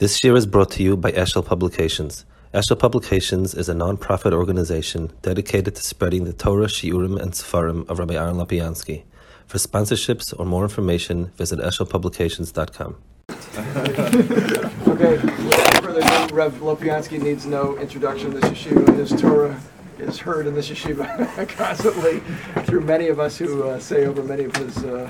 This year is brought to you by Eshel Publications. Eshel Publications is a non-profit organization dedicated to spreading the Torah, Shiurim, and Sefarim of Rabbi Aaron Lopiansky. For sponsorships or more information, visit eshelpublications.com. Okay, further Rev Lopiansky needs no introduction. This yeshiva, his Torah is heard in this yeshiva constantly through many of us who uh, say over many of his uh,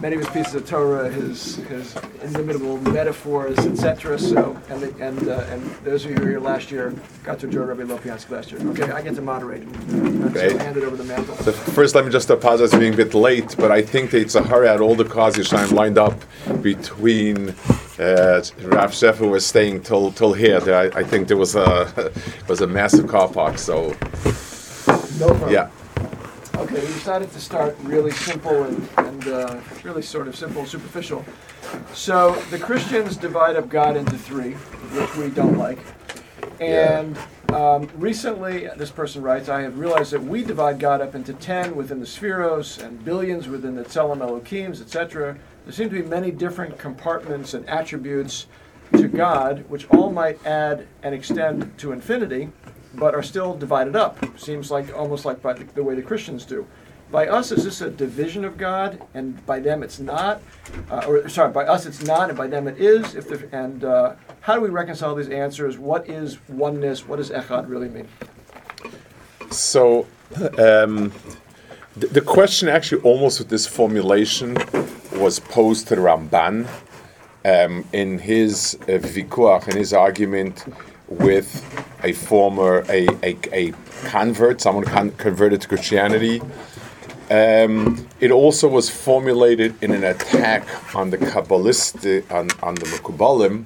many of his pieces of Torah, his his inimitable metaphors, etc. So, and the, and uh, and those of you who were here last year got to enjoy Rabbi Lopiansky last year. Okay, I get to moderate. And Great. So hand it over the mantle. So first, let me just apologize for being a bit late, but I think that it's a hurry out all the cars Yishayim lined up between uh, Rav Sheffer was staying till till here. I, I think there was a was a massive car park. So No problem. yeah, Okay, we decided to start really simple and, and uh, really sort of simple, and superficial. So the Christians divide up God into three, which we don't like. And um, recently, this person writes, I have realized that we divide God up into ten within the Sefiros and billions within the Tzelem Elokims, etc. There seem to be many different compartments and attributes to God, which all might add and extend to infinity but are still divided up. Seems like almost like by the, the way the Christians do. By us, is this a division of God, and by them it's not? Uh, or sorry, by us it's not, and by them it is. If and uh, how do we reconcile these answers? What is oneness? What does echad really mean? So um, the, the question actually almost with this formulation was posed to Ramban um, in his uh, vikuach, in his argument with a former a, a, a convert, someone con- converted to Christianity. Um, it also was formulated in an attack on the Kabbalist, on, on the Mekubalim.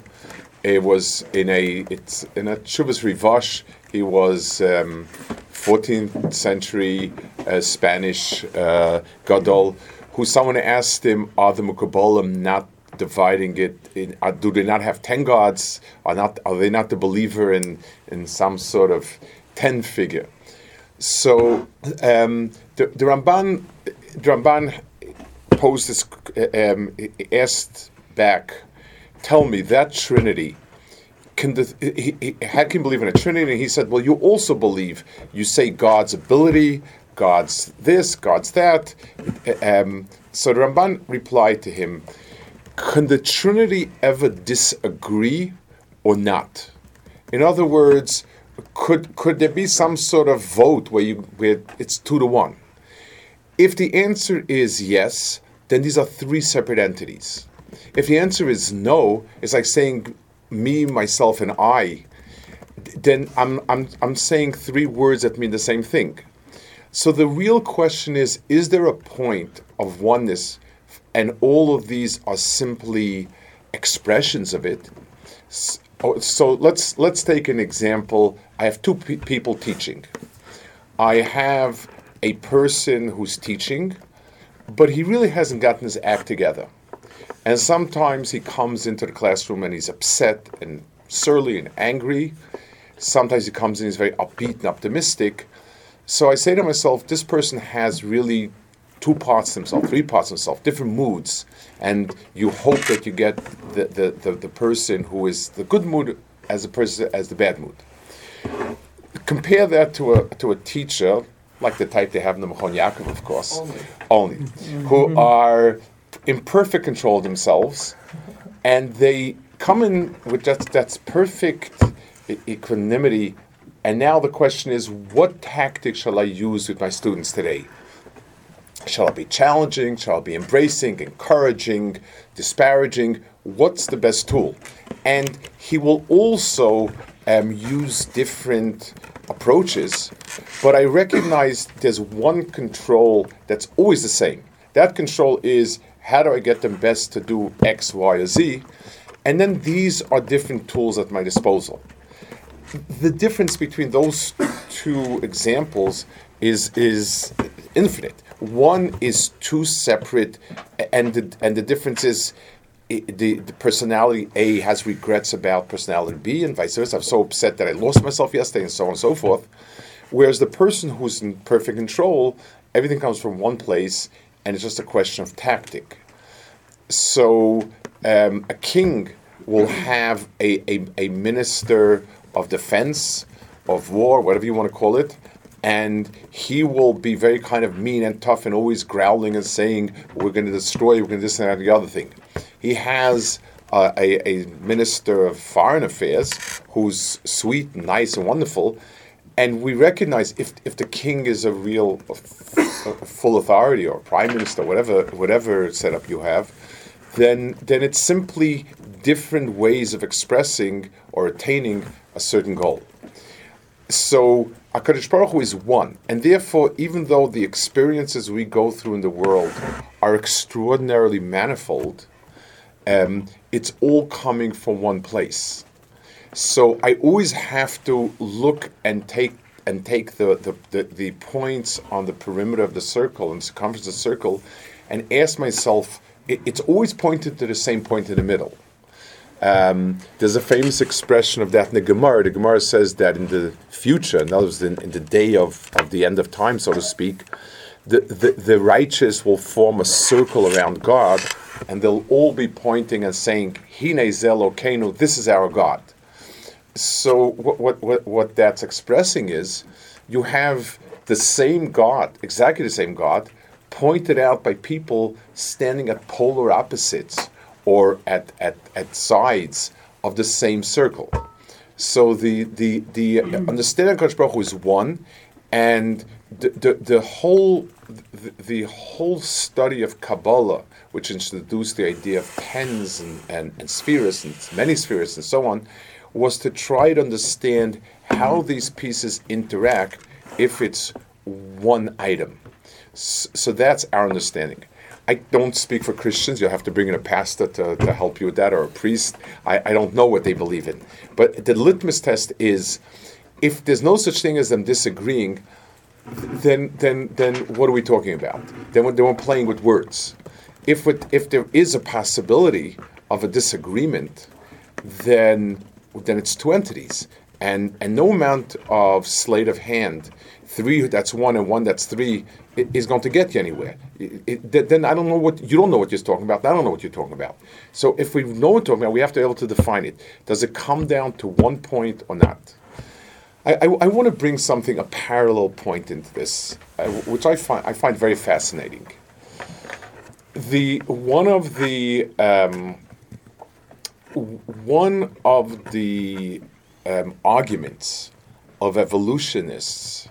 It was in a it's in a Teshuvas Rivash. He was um, 14th century uh, Spanish uh, Gadol, who someone asked him, "Are the Mekubalim not dividing it? In, uh, do they not have ten gods? Are not are they not the believer in in some sort of ten figure?" So um, the, the Ramban, the Ramban posed this, um, asked back, tell me that Trinity. Can the, he, he, can believe in a Trinity? And he said, well, you also believe. You say God's ability, God's this, God's that. Um, so the Ramban replied to him, can the Trinity ever disagree or not? In other words, could could there be some sort of vote where you where it's two to one? If the answer is yes, then these are three separate entities. If the answer is no, it's like saying me, myself, and I. Then I'm I'm I'm saying three words that mean the same thing. So the real question is: Is there a point of oneness, and all of these are simply expressions of it? Oh, so let's let's take an example. I have two pe- people teaching. I have a person who's teaching, but he really hasn't gotten his act together. And sometimes he comes into the classroom and he's upset and surly and angry. Sometimes he comes in he's very upbeat and optimistic. So I say to myself, this person has really two parts himself, three parts himself, different moods, and you hope that you get the, the, the, the person who is the good mood as a person as the bad mood. Compare that to a to a teacher, like the type they have in the Machon Yaakov, of course, only, who mm-hmm. are in perfect control of themselves, and they come in with that that's perfect equanimity. And now the question is, what tactic shall I use with my students today? Shall I be challenging? Shall I be embracing, encouraging, disparaging? What's the best tool? And he will also um, use different approaches, but I recognize there's one control that's always the same. That control is how do I get them best to do X, Y, or Z? And then these are different tools at my disposal the difference between those two examples is is infinite. One is two separate, and the, and the difference is the, the personality A has regrets about personality B, and vice versa. I'm so upset that I lost myself yesterday, and so on and so forth. Whereas the person who's in perfect control, everything comes from one place, and it's just a question of tactic. So um, a king will have a, a, a minister of defense, of war, whatever you want to call it, and he will be very kind of mean and tough and always growling and saying, We're going to destroy, we're going to this and that and the other thing. He has uh, a, a minister of foreign affairs who's sweet, nice, and wonderful. And we recognize if, if the king is a real full authority or prime minister, whatever whatever setup you have, then then it's simply different ways of expressing or attaining a certain goal. So Hakadosh Baruch Hu is one, and therefore, even though the experiences we go through in the world are extraordinarily manifold, um, it's all coming from one place. So I always have to look and take and take the, the, the, the points on the perimeter of the circle and circumference of the circle, and ask myself, it, it's always pointed to the same point in the middle. Um, there's a famous expression of that in the Gemara. The Gemara says that in the future, in other words, in, in the day of, of the end of time, so to speak, the, the, the righteous will form a circle around God, and they'll all be pointing and saying, Hine zeh Elokenu, this is our God. So what, what, what, what that's expressing is you have the same God, exactly the same God, pointed out by people standing at polar opposites or at, at, at sides of the same circle. So the the the understanding of Baruch Hu is one, and the the, the whole the, the, whole study of Kabbalah, which introduced the idea of pens and, and, and spheres and many spheres and so on, was to try to understand how these pieces interact if it's one item. So that's our understanding. I don't speak for Christians. You'll have to bring in a pastor to, to help you with that or a priest. I, I don't know what they believe in. But the litmus test is if there's no such thing as them disagreeing, then then then what are we talking about? Then then we're playing with words. If it, if there is a possibility of a disagreement, then then it's two entities, and and no amount of sleight of hand, three that's one and one that's three, is going to get you anywhere. It, it, then I don't know what you don't know what you're talking about. I don't know what you're talking about. So if we know what you're talking about, we have to be able to define it. Does it come down to one point or not? I, I, I want to bring something a parallel point into this, uh, which I find I find very fascinating. The one of the um, one of the um, arguments of evolutionists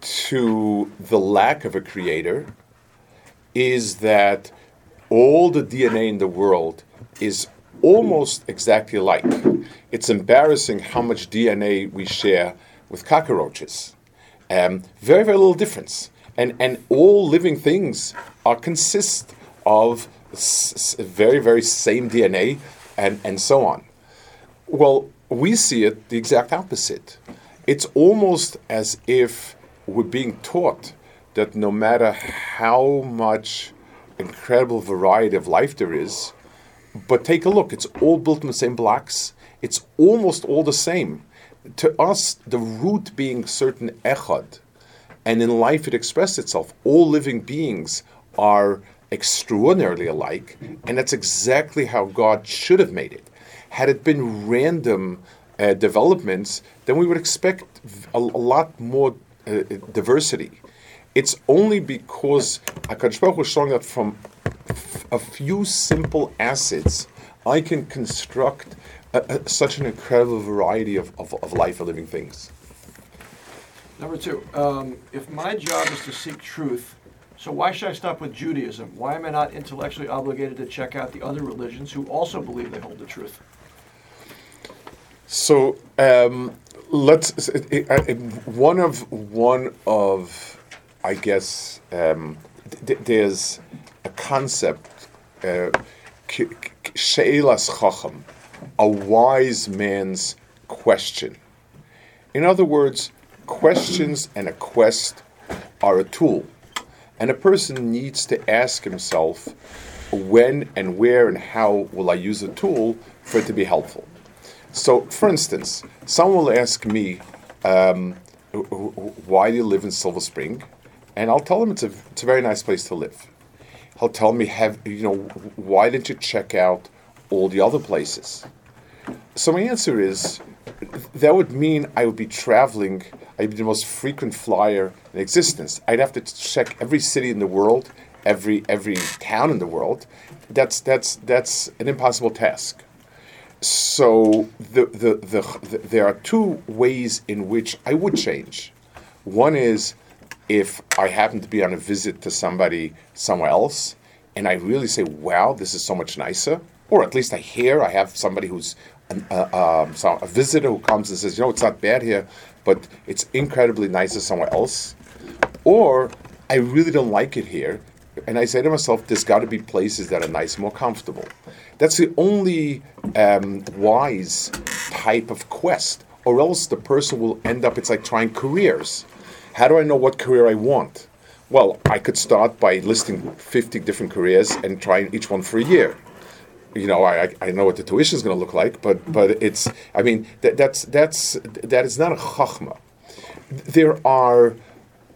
to the lack of a creator is that all the DNA in the world is almost exactly alike. It's embarrassing how much DNA we share with cockroaches. Um, very, very little difference. And, and all living things are consist of s- very, very same DNA and, and so on. Well, we see it the exact opposite. It's almost as if we're being taught that no matter how much incredible variety of life there is, but take a look, it's all built in the same blocks, it's almost all the same. To us, the root being certain echad, and in life it expresses itself. All living beings are extraordinarily alike, and that's exactly how God should have made it. Had it been random uh, developments, then we would expect a, a lot more uh, diversity. It's only because Hakadosh Baruch Hu is showing that from a few simple acids, I can construct a, a, such an incredible variety of, of, of life and living things. Number two, um, if my job is to seek truth, so why should I stop with Judaism? Why am I not intellectually obligated to check out the other religions who also believe they hold the truth? So um, let's one of one of I guess um, th- there's a concept uh, chacham, a wise man's question. In other words, questions and a quest are a tool, and a person needs to ask himself when and where and how will I use a tool for it to be helpful. So, for instance, someone will ask me, um, why do you live in Silver Spring? And I'll tell them it's a, it's a very nice place to live. He'll tell me, have you know, why didn't you check out all the other places? So my answer is that would mean I would be traveling. I'd be the most frequent flyer in existence. I'd have to check every city in the world, every every town in the world. That's that's that's an impossible task. So the, the, the, the there are two ways in which I would change. One is if I happen to be on a visit to somebody somewhere else, and I really say, "Wow, this is so much nicer," or at least I hear I have somebody who's an, uh, um, a visitor who comes and says, "You know, it's not bad here, but it's incredibly nicer somewhere else," or I really don't like it here, and I say to myself, "There's got to be places that are nice, more comfortable." That's the only um, wise type of quest, or else the person will end up. It's like trying careers. How do I know what career I want? Well, I could start by listing 50 different careers and trying each one for a year you know, I, I know what the tuition is going to look like, but but it's, I mean, that, that's that's that is not a chachma. There are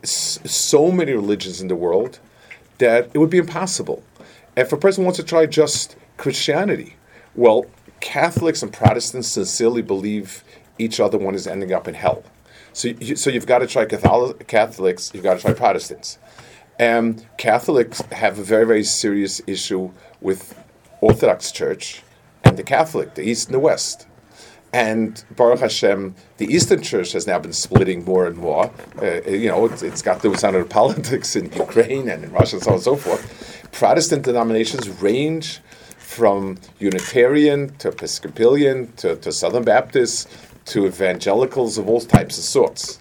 so many religions in the world that it would be impossible. If a person wants to try just Christianity, well, Catholics and Protestants sincerely believe each other one is ending up in hell. So, you, so you've got to try Catholic, Catholics, you've got to try Protestants. And Catholics have a very, very serious issue with Orthodox Church and the Catholic, the East and the West. And Baruch Hashem, the Eastern Church has now been splitting more and more. Uh, you know, it's, it's got those under politics in Ukraine and in Russia and so on and so forth. Protestant denominations range from Unitarian to Episcopalian to, to Southern Baptists to evangelicals of all types of sorts.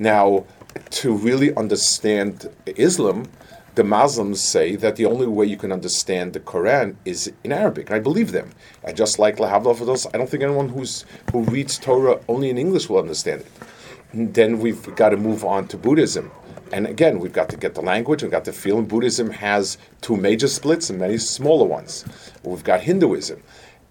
Now, to really understand Islam, the Muslims say that the only way you can understand the Quran is in Arabic. I believe them. I just like Lahavdal for those. I don't think anyone who's who reads Torah only in English will understand it. And then we've got to move on to Buddhism. And again, we've got to get the language, we've got the feeling. Buddhism has two major splits and many smaller ones. We've got Hinduism.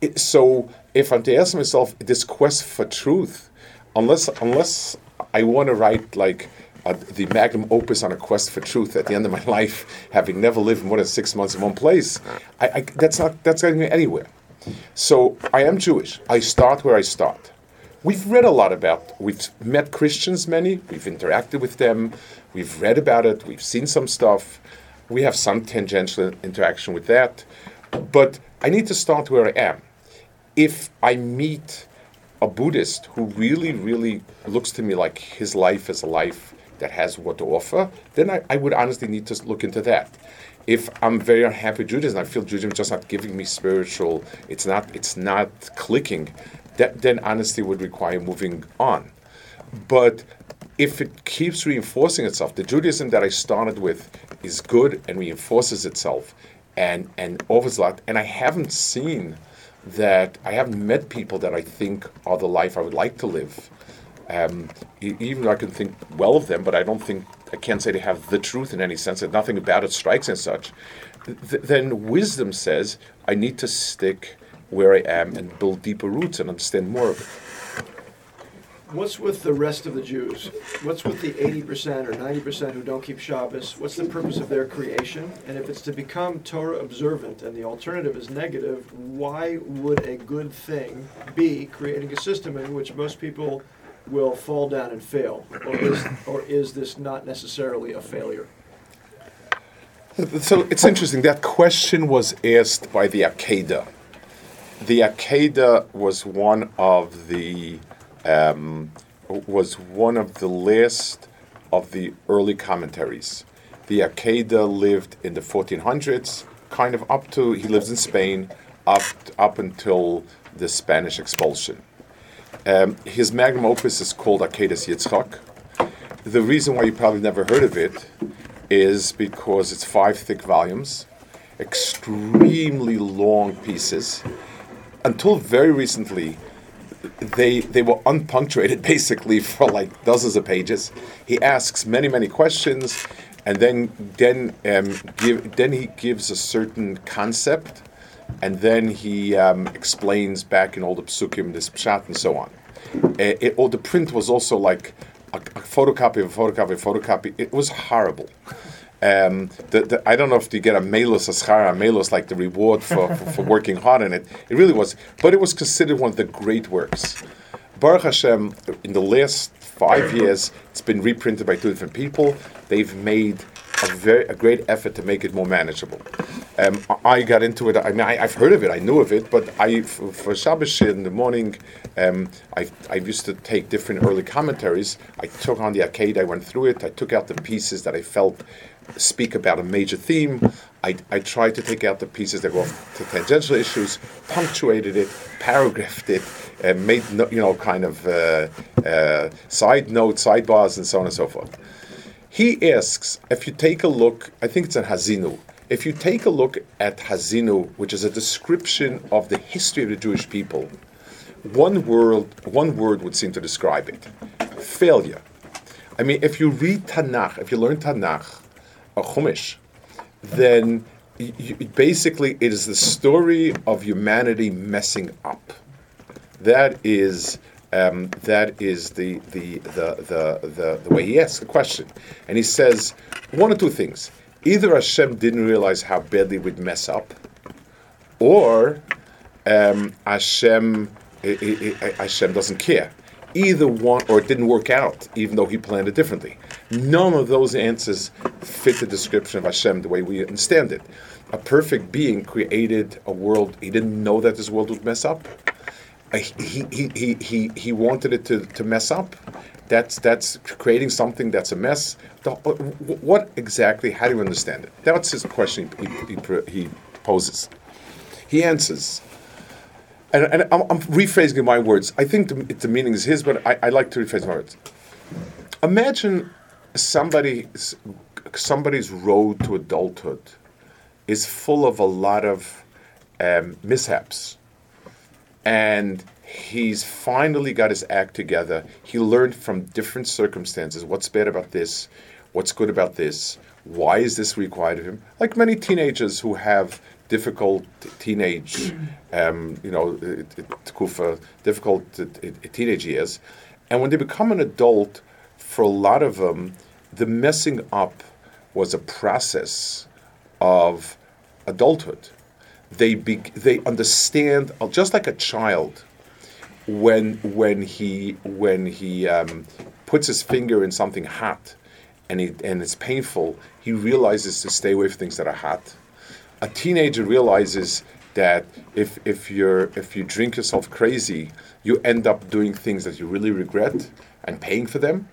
It, so if I'm to ask myself, this quest for truth, unless unless I want to write like uh, the magnum opus on a quest for truth at the end of my life, having never lived more than six months in one place, I, I, that's not that's getting me anywhere. So I am Jewish. I start where I start. We've read a lot about. We've met Christians, many. We've interacted with them. We've read about it. We've seen some stuff. We have some tangential interaction with that. But I need to start where I am. If I meet a Buddhist who really, really looks to me like his life is a life that has what to offer, then I, I would honestly need to look into that. If I'm very unhappy with Judaism, I feel Judaism is just not giving me spiritual, it's not it's not clicking, that then honestly would require moving on. But if it keeps reinforcing itself, the Judaism that I started with is good and reinforces itself and and offers a lot. And I haven't seen that I haven't met people that I think are the life I would like to live. Um, even though I can think well of them, but I don't think I can't say they have the truth in any sense. That nothing about it strikes and such. Th- then wisdom says I need to stick where I am and build deeper roots and understand more of it. What's with the rest of the Jews? What's with the 80% or 90% who don't keep Shabbos? What's the purpose of their creation? And if it's to become Torah observant and the alternative is negative, why would a good thing be creating a system in which most people will fall down and fail? Or is, or is this not necessarily a failure? So it's interesting. That question was asked by the Akedah. The Akedah was one of the um, was one of the last of the early commentaries. The Akedah lived in the 1400s, kind of up to he lives in Spain, up up until the Spanish expulsion. Um, his magnum opus is called Akedas Yitzchak. The reason why you probably never heard of it is because it's five thick volumes, extremely long pieces. Until very recently, they they were unpunctuated basically for like dozens of pages. He asks many many questions, and then then um, give then he gives a certain concept, and then he um, explains back in all the psukim this pshat and so on. Uh, it, or the print was also like a, a photocopy of a photocopy of a photocopy. It was horrible. Um, the, the, I don't know if you get a melos, a schara, melos, like the reward for, for, for working hard in it. It really was. But it was considered one of the great works. Baruch Hashem, in the last five years, it's been reprinted by two different people. They've made a very a great effort to make it more manageable. Um, I got into it. I mean, I, have heard of it. I knew of it, but I for, for Shabbos in the morning, um, I I used to take different early commentaries. I took on the Akedah. I went through it. I took out the pieces that I felt speak about a major theme. I, I tried to take out the pieces that go off to tangential issues, punctuated it, paragraphed it, and made you know kind of uh, uh, side notes, sidebars, and so on and so forth. He asks if you take a look. I think it's in Haazinu. If you take a look at Haazinu, which is a description of the history of the Jewish people, one word one word would seem to describe it: failure. I mean, if you read Tanakh, if you learn Tanakh, a Chumash, then you, basically it is the story of humanity messing up. That is um, that is the, the, the, the, the, the way he asks the question. And he says one or two things. Either Hashem didn't realize how badly we'd mess up, or um, Hashem, Hashem doesn't care. Either one, or it didn't work out, even though he planned it differently. None of those answers fit the description of Hashem the way we understand it. A perfect being created a world, he didn't know that this world would mess up. He, he, he, he, he wanted it to, to mess up. That's, that's creating something that's a mess. The, uh, what exactly, how do you understand it? That's his question he, he, he poses. He answers, and, and I'm, I'm, rephrasing my words. I think the, the meaning is his, but I, I like to rephrase my words. Imagine somebody somebody's road to adulthood is full of a lot of um, mishaps, and he's finally got his act together. He learned from different circumstances what's bad about this, what's good about this, why is this required of him. Like many teenagers who have difficult teenage, um, you know, uh, uh, kufa, difficult uh, teenage years, and when they become an adult, for a lot of them the messing up was a process of adulthood. They be, they understand just like a child when when he when he um, puts his finger in something hot and he, and it's painful. He realizes to stay away from things that are hot. A teenager realizes that if if you're if you drink yourself crazy, you end up doing things that you really regret and paying for them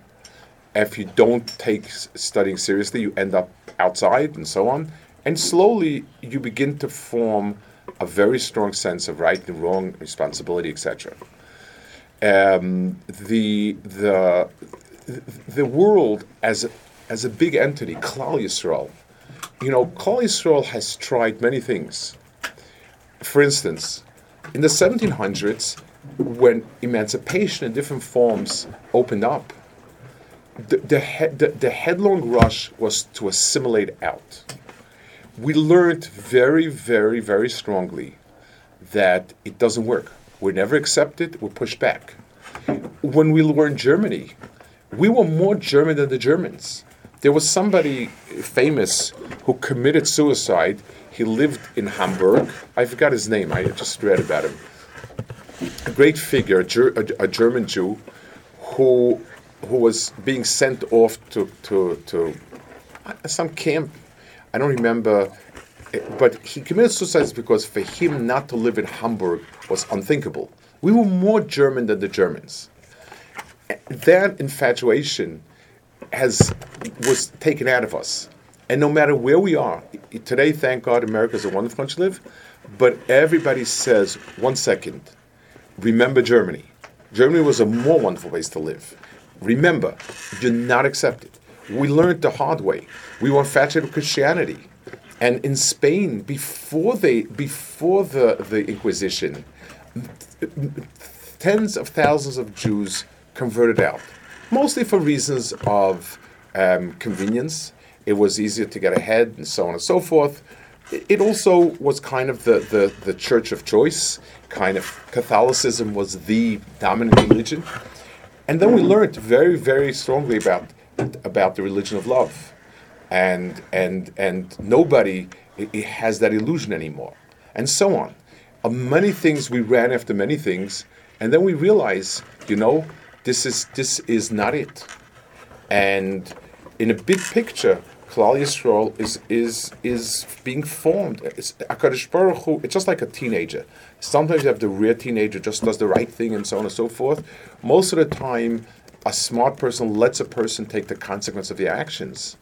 if you don't take studying seriously, you end up outside and so on. And slowly, you begin to form a very strong sense of right and wrong, responsibility, etc. Um, the the the world as a, as a big entity, Klal Yisrael. You know, Klal Yisrael has tried many things. For instance, in the 1700s, when emancipation in different forms opened up, the, the, he, the, the headlong rush was to assimilate out. We learned very, very, very strongly that it doesn't work. We're never accepted, we're pushed back. When we were in Germany, we were more German than the Germans. There was somebody famous who committed suicide. He lived in Hamburg. I forgot his name, I just read about him. A great figure, a, Ger- a, German Jew, who who was being sent off to, to, to some camp. I don't remember, but he committed suicide because for him not to live in Hamburg was unthinkable. We were more German than the Germans. That infatuation has was taken out of us. And no matter where we are, today, thank God, America is a wonderful country to live, but everybody says, one second, remember Germany. Germany was a more wonderful place to live. Remember, you're not accepted. We learned the hard way. We were infatuated with Christianity. And in Spain, before they before the, the Inquisition, tens of thousands of Jews converted out, mostly for reasons of um, convenience. It was easier to get ahead, and so on and so forth. It also was kind of the, the, the church of choice. Kind of Catholicism was the dominant religion. And then we learned very, very strongly about about the religion of love. and and and nobody has that illusion anymore, and so on. Uh, many things we ran after many things, and then we realize, you know, this is this is not it. And in a big picture, Klal Yisrael is is is being formed. It's It's just like a teenager. Sometimes you have the rare teenager just does the right thing and so on and so forth. Most of the time, a smart person lets a person take the consequence of their actions,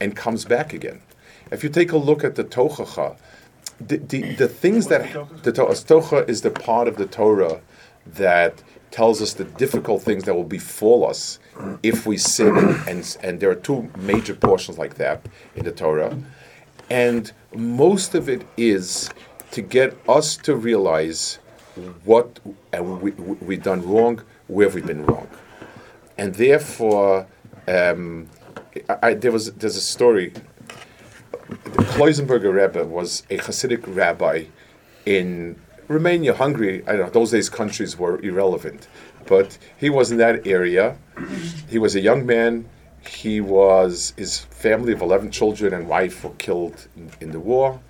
and comes back again. If you take a look at the Tochacha, the, the, the things that the to- Tocha is the part of the Torah that tells us the difficult things that will befall us if we sin, and and there are two major portions like that in the Torah, and most of it is to get us to realize what and we, we, we've done wrong, where we've we been wrong, and therefore. Um, I, there was there's a story the Klausenberger Rebbe was a Hasidic rabbi in Romania, Hungary. I don't know, those days countries were irrelevant, but he was in that area. He was a young man. He was his family of eleven children and wife were killed in, in the war.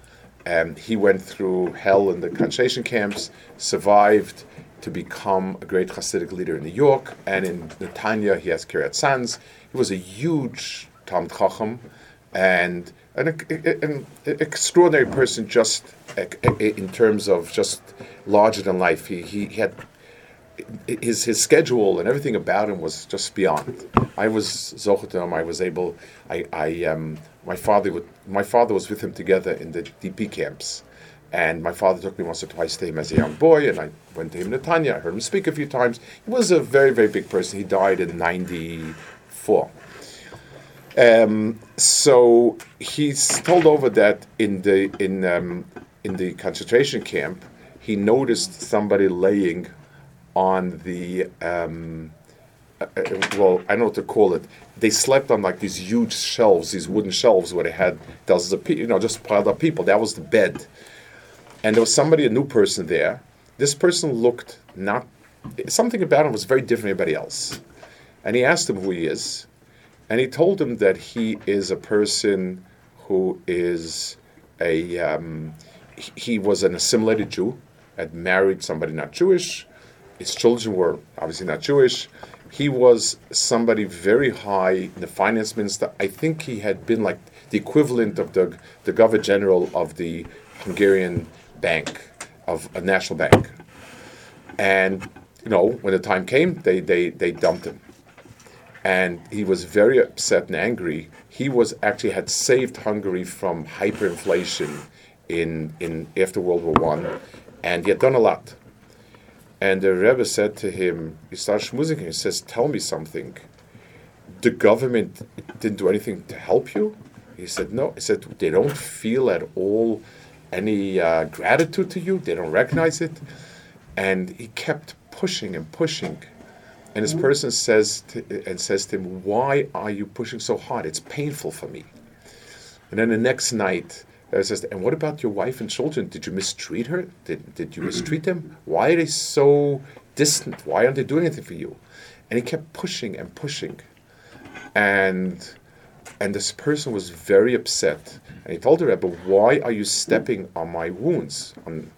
And he went through hell in the concentration camps, survived to become a great Hasidic leader in New York, and in Netanya he has Kiryat Sanz. He was a huge Talmid Chacham, and an, an, extraordinary person just in terms of just larger than life. He, he had his his schedule and everything about him was just beyond. I was zochetem. I was able. I, I um, my father would my father was with him together in the DP camps, and my father took me once or twice to him as a young boy, and I went to him in Netanya. I heard him speak a few times. He was a very very big person. He died in '94. Um, so he's told over that in the in um, in the concentration camp, he noticed somebody laying on the um, uh, well, I know what to call it. They slept on like these huge shelves, these wooden shelves where they had dozens of people, you know, just piled up people. That was the bed, and there was somebody, a new person there. This person looked not something about him was very different than everybody else, and he asked him who he is and he told him that he is a person who is a um, he was an assimilated Jew, had married somebody not Jewish. His children were obviously not Jewish. He was somebody very high in the finance minister. I think he had been like the equivalent of the the governor general of the Hungarian bank, of a national bank. And you know, when the time came, they they, they dumped him and he was very upset and angry. He was actually had saved Hungary from hyperinflation in in after World War One, and he had done a lot. And the Rebbe said to him, he starts schmoozing him. He says, "Tell me something. The government didn't do anything to help you." He said, "No." He said, "They don't feel at all any uh, gratitude to you. They don't recognize it." And he kept pushing and pushing and this person says to, and says to him, "Why are you pushing so hard? It's painful for me." And then the next night, uh, says, "And what about your wife and children? Did you mistreat her? Did did you mistreat them? Why are they so distant? Why aren't they doing anything for you?" And he kept pushing and pushing, and and this person was very upset. And he told the Rebbe, "Why are you stepping on my wounds?" On,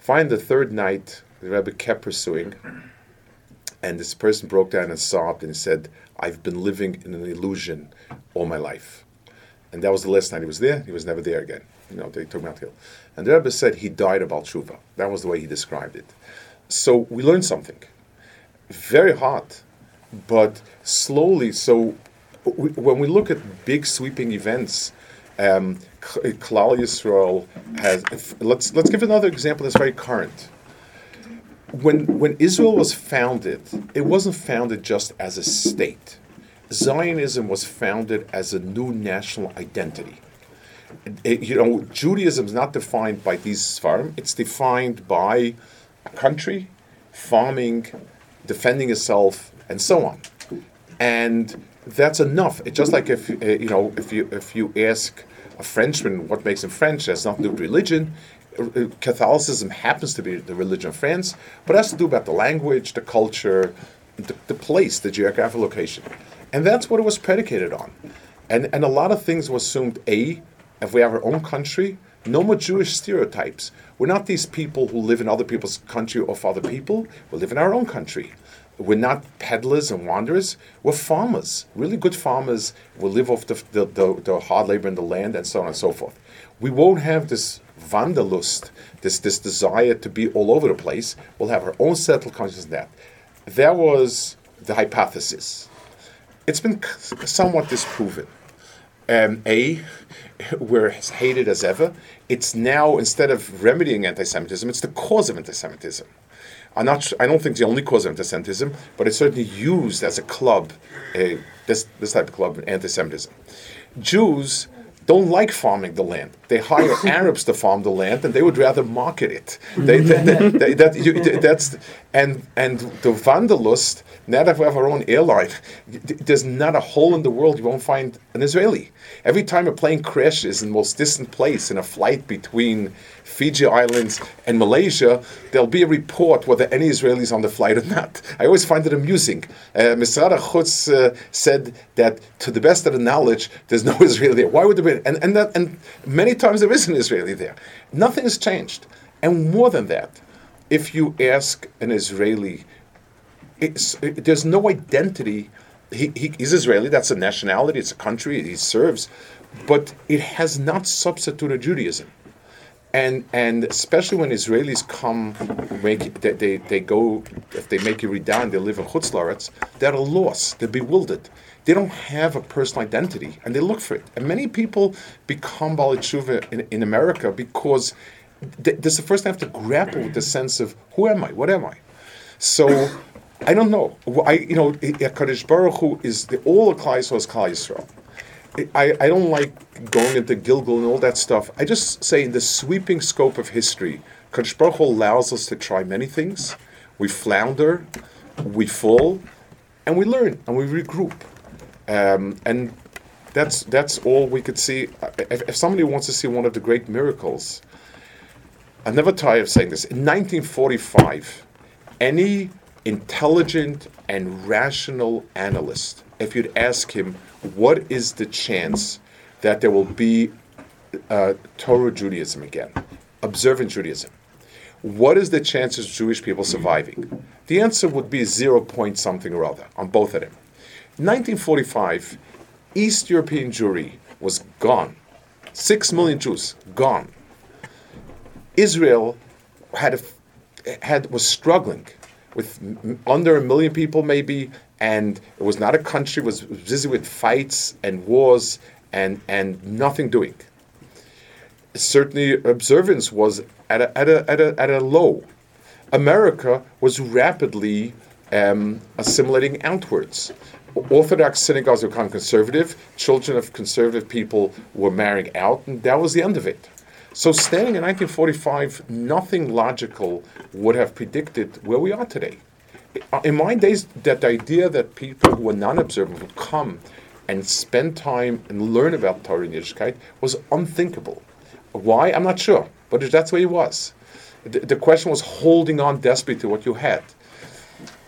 Find the third night, the Rebbe kept pursuing. And this person broke down and sobbed and said, I've been living in an illusion all my life. And that was the last night he was there. He was never there again. You know, they took him out the hill. And the Rebbe said he died of Al-Tshuva. That was the way he described it. So we learned something. Very hard, but slowly. So we, when we look at big sweeping events, um, Klal Yisrael has. Let's let's give another example that's very current when when Israel was founded, it wasn't founded just as a state. Zionism was founded as a new national identity. It, you know, Judaism is not defined by these Sfarim. It's defined by a country, farming, defending itself, and so on. And that's enough. It's just like if uh, you know, if you if you ask a Frenchman what makes him French, has nothing to do with religion. Uh, uh, Catholicism happens to be the religion of France, but it has to do about the language, the culture, the, the place, the geographic location. And that's what it was predicated on. And, and a lot of things were assumed A, if we have our own country, no more Jewish stereotypes. We're not these people who live in other people's country or for other people. We live in our own country. We're not peddlers and wanderers. We're farmers, really good farmers. We live off the, the, the, the hard labor in the land and so on and so forth. We won't have this wanderlust, this, this desire to be all over the place. We'll have our own settled consciousness that. That was the hypothesis. It's been somewhat disproven. Um, a, we're as hated as ever. It's now, instead of remedying anti Semitism, it's the cause of anti Semitism. I'm not. I don't think it's the only cause of anti-Semitism, but it's certainly used as a club, a, this this type of club, anti-Semitism. Jews don't like farming the land. They hire Arabs to farm the land, and they would rather market it. They, they, they, that, you, that's and and the Wanderlust. Now that we have our own airline, there's not a hole in the world you won't find an Israeli. Every time a plane crashes in the most distant place in a flight between Fiji Islands and Malaysia, there'll be a report whether any Israelis on the flight or not. I always find it amusing. Uh, Misrad Chutz uh, said that to the best of the knowledge, there's no Israeli there. Why would there be? And and that, and many times there is an Israeli there. Nothing has changed. And more than that, if you ask an Israeli, it, there's no identity. He, he, he's Israeli, that's a nationality, it's a country, he serves, but it has not substituted Judaism. And and especially when Israelis come, make they, they, they go if they make Yeridah and they live in Chutz La'aretz, they're lost, they're bewildered. They don't have a personal identity, and they look for it. And many people become Baalei Teshuva in, in America because th- this is the first time they have to grapple with the sense of who am I, what am I. So I don't know. I you know Hakadosh Baruch Hu is the all of Klal Yisrael is Klal Yisrael. I, I don't like going into Gilgul and all that stuff. I just say in the sweeping scope of history, Kadosh Baruch allows us to try many things. We flounder, we fall, and we learn and we regroup. Um, and that's that's all we could see. If, if, somebody wants to see one of the great miracles, I never tire of saying this. In 1945, any intelligent and rational analyst, if you'd ask him, what is the chance that there will be uh, Torah Judaism again, observant Judaism? What is the chances of Jewish people surviving? The answer would be zero point something or other on both of them. 1945, East European Jewry was gone. Six million Jews gone. Israel had a, had was struggling with under a million people maybe, and it was not a country. was busy with fights and wars and and nothing doing. Certainly, observance was at a, at a, at a, at a low. America was rapidly um, assimilating outwards. Orthodox synagogues become conservative. Children of conservative people were marrying out, and that was the end of it. So, standing in 1945, nothing logical would have predicted where we are today. In my days, that idea that people who were non-observant would come and spend time and learn about Torah and Yiddishkeit was unthinkable. Why? I'm not sure, but that's where it was. The, the question was holding on desperately to what you had.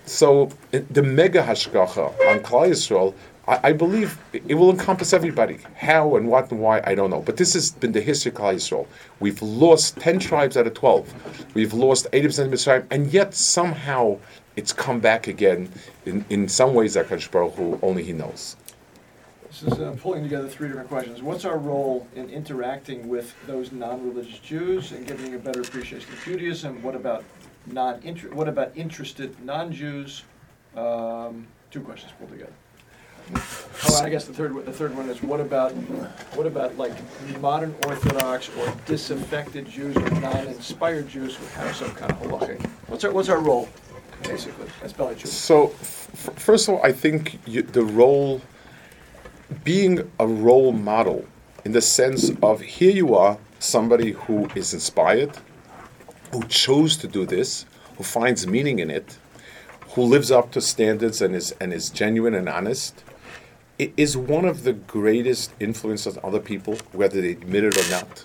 So the mega hashgacha on Klal Yisrael, I, I, believe it will encompass everybody. How and what and why, I don't know. But this has been the history of Klal Yisrael. We've lost 10 tribes out of 12. We've lost 80% of the Mitzrayim, and yet somehow it's come back again in, in some ways that Baruch Hu, only he knows. This is uh, pulling together three different questions. What's our role in interacting with those non-religious Jews and giving a better appreciation of Judaism? What about non what about interested non-Jews? Um, two questions pulled together. Oh, I guess the third the third one is what about what about like modern Orthodox or disaffected Jews or non-inspired Jews who have some kind of halachic? What's our what's our role basically as Baalei Teshuva? So, f- first of all, I think you, the role being a role model in the sense of here you are somebody who is inspired who chose to do this, who finds meaning in it, who lives up to standards and is and is genuine and honest, it is one of the greatest influences on other people, whether they admit it or not.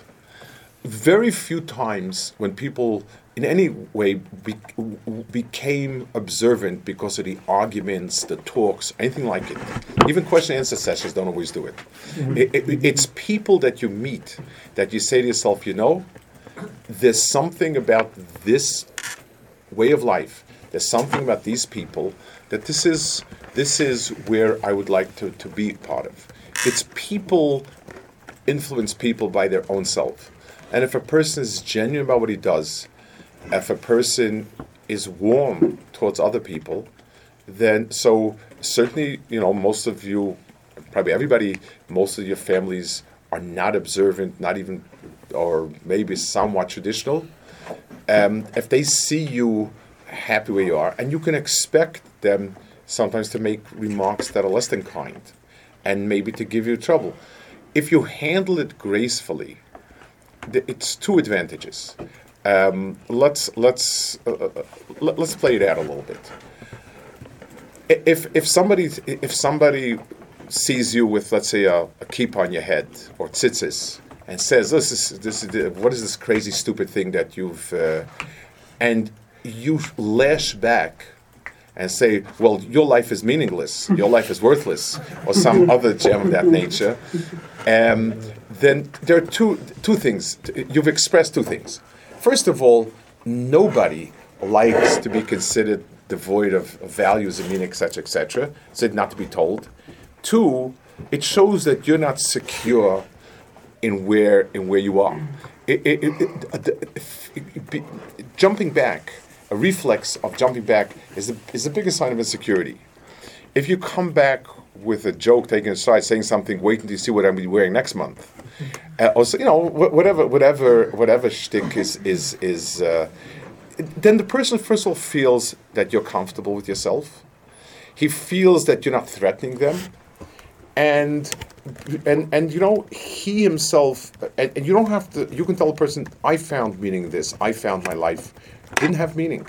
Very few times when people in any way be, became observant because of the arguments, the talks, anything like it. Even question and answer sessions don't always do it. Mm-hmm. It, it. It's people that you meet that you say to yourself, you know, there's something about this way of life. There's something about these people that this is this is where I would like to, to be part of. It's people influence people by their own self. And if a person is genuine about what he does, if a person is warm towards other people, then so certainly, you know, most of you, probably everybody, most of your families are not observant, not even, or maybe somewhat traditional. Um, if they see you happy where you are, and you can expect them sometimes to make remarks that are less than kind, and maybe to give you trouble. If you handle it gracefully, it's two advantages. Um, let's let's uh, uh let, us play it out a little bit. If if somebody if somebody sees you with let's say a, a kippah on your head or tzitzis and says this is this is what is this crazy stupid thing that you've uh, and you lash back and say, well, your life is meaningless, your life is worthless, or some other gem of that nature, um, then there are two, two things. You've expressed two things. First of all, nobody likes to be considered devoid of values and meaning, etc., etc., so not to be told. Two, it shows that you're not secure in where in where you are. It, it, it, jumping back, a reflex of jumping back is the, is the biggest sign of insecurity. If you come back with a joke taking aside, saying something, waiting to see what I'm wearing next month, uh, or you know whatever whatever whatever shtick is is is, uh, then the person first of all feels that you're comfortable with yourself. He feels that you're not threatening them, and and and you know he himself and, and you don't have to. You can tell a person, "I found meaning in this. I found my life." didn't have meaning.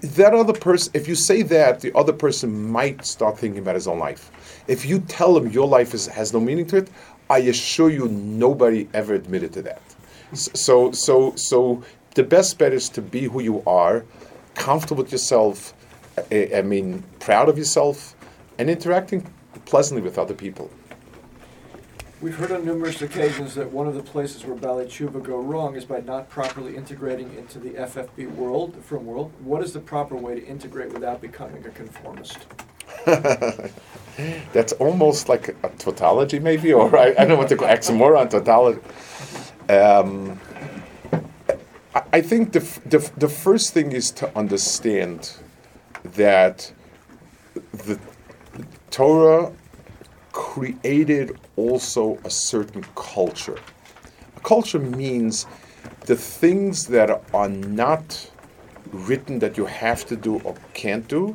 That other person, if you say that, the other person might start thinking about his own life. If you tell him your life is, has no meaning to it, I assure you, nobody ever admitted to that. So, so, so the best bet is to be who you are, comfortable with yourself. I mean, proud of yourself, and interacting pleasantly with other people. We've heard on numerous occasions that one of the places where Teshuva go wrong is by not properly integrating into the FFB world, the frum world. What is the proper way to integrate without becoming a conformist? That's almost like a, tautology, maybe, or I, I don't want to go oxymoron on tautology. Um, I, I think the, the, the first thing is to understand that the Torah created also a certain culture. A culture means the things that are not written that you have to do or can't do,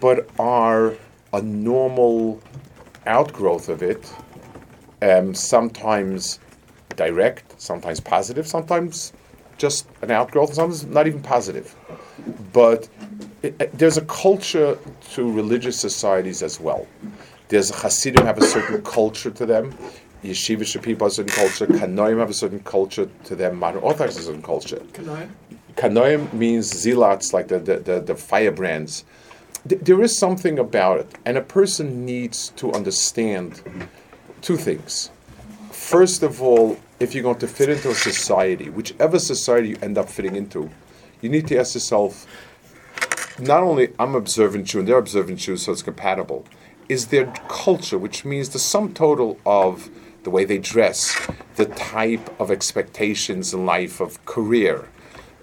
but are a normal outgrowth of it, um, sometimes direct, sometimes positive, sometimes just an outgrowth, sometimes not even positive. But it, there's a culture to religious societies as well. There's Hasidim have a certain culture to them. Yeshiva people have a certain culture. Kanoim have a certain culture to them. Modern Orthodox has a certain culture. Kanoim? Kanoim means zealots, like the, the, the, the firebrands. there is something about it, and a person needs to understand two things. First of all, if you're going to fit into a society, whichever society you end up fitting into, you need to ask yourself, not only I'm observant Jew and they're observant Jews, so it's compatible is their culture, which means the sum total of the way they dress, the type of expectations in life of career,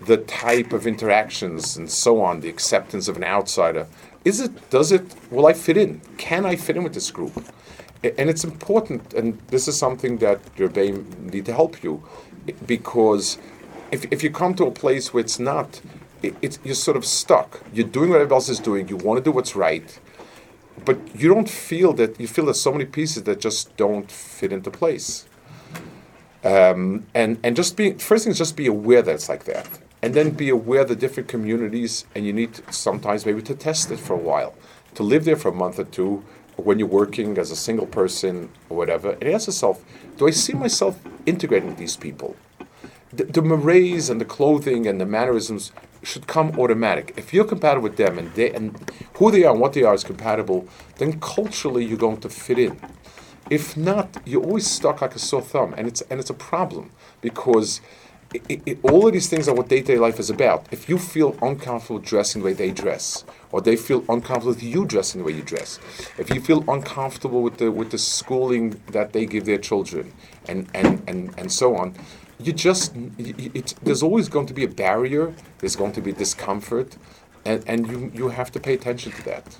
the type of interactions and so on, the acceptance of an outsider. Is it, does it, will I fit in? Can I fit in with this group? And it's important, and this is something that your BAME need to help you, because if, if you come to a place where it's not, it, it's, you're sort of stuck. You're doing what everybody else is doing, you want to do what's right, but you don't feel that you feel there's so many pieces that just don't fit into place. Um, and and just be first thing is just be aware that it's like that, and then be aware the different communities, and you need sometimes maybe to test it for a while, to live there for a month or two, when you're working as a single person or whatever, and ask yourself, do I see myself integrating these people? the, the and the clothing and the mannerisms should come automatic. If you're compatible with them and they and who they are and what they are is compatible, then culturally you're going to fit in. If not, you're always stuck like a sore thumb, and it's and it's a problem because it, it, all of these things are what day-to-day life is about. If you feel uncomfortable dressing the way they dress, or they feel uncomfortable with you dressing the way you dress, if you feel uncomfortable with the with the schooling that they give their children, and and and, and so on, you just it, there's always going to be a barrier. There's going to be discomfort, and and you you have to pay attention to that.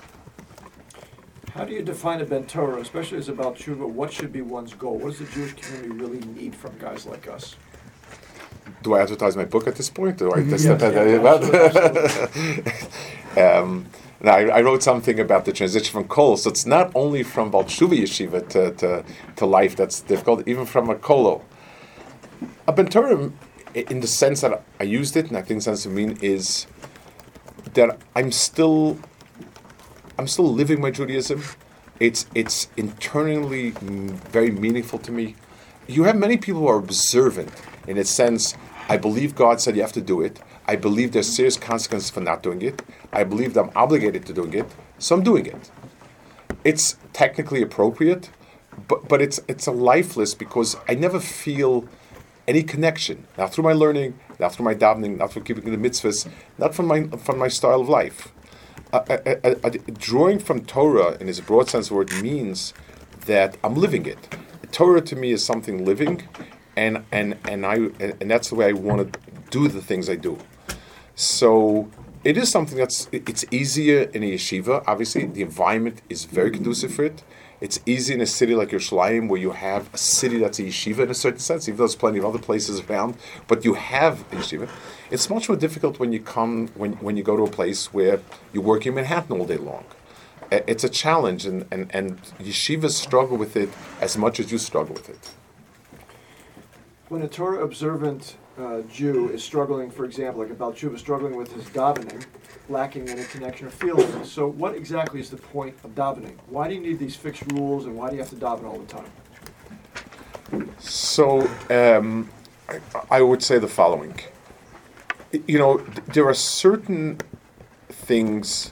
How do you define a Ben Torah, especially as about tshuva? What should be one's goal? What does the Jewish community really need from guys like us? do I advertise my book at this point? Do I just Yeah, yeah, um, now, I, I wrote something about the transition from kollel, so it's not only from Baal Teshuva yeshiva to, to, to life that's difficult, even from a kollel. A Ben Torah, in the sense that I used it, and I think sense to mean is that I'm still, I'm still living my Judaism. It's it's internally very meaningful to me. You have many people who are observant in a sense. I believe God said you have to do it. I believe there's serious consequences for not doing it. I believe I'm obligated to doing it, so I'm doing it. It's technically appropriate, but but it's it's a lifeless because I never feel any connection, not through my learning, not through my davening, not through keeping the mitzvahs, not from my from my style of life. drawing from Torah in its broad sense of word means that I'm living it. Torah to me is something living, and and and I and that's the way I want to do the things I do. So it is something that's it's easier in a yeshiva. Obviously, the environment is very conducive for it. It's easy in a city like Yerushalayim where you have a city that's a yeshiva in a certain sense, even though there's plenty of other places around, but you have a yeshiva. It's much more difficult when you come when, when you go to a place where you work in Manhattan all day long. It's a challenge, and, and, and yeshivas struggle with it as much as you struggle with it. When a Torah observant uh, Jew is struggling, for example, like a Jew is struggling with his davening, lacking any connection or feeling. So, what exactly is the point of davening? Why do you need these fixed rules, and why do you have to daven all the time? So, um, I, I would say the following. You know, there are certain things,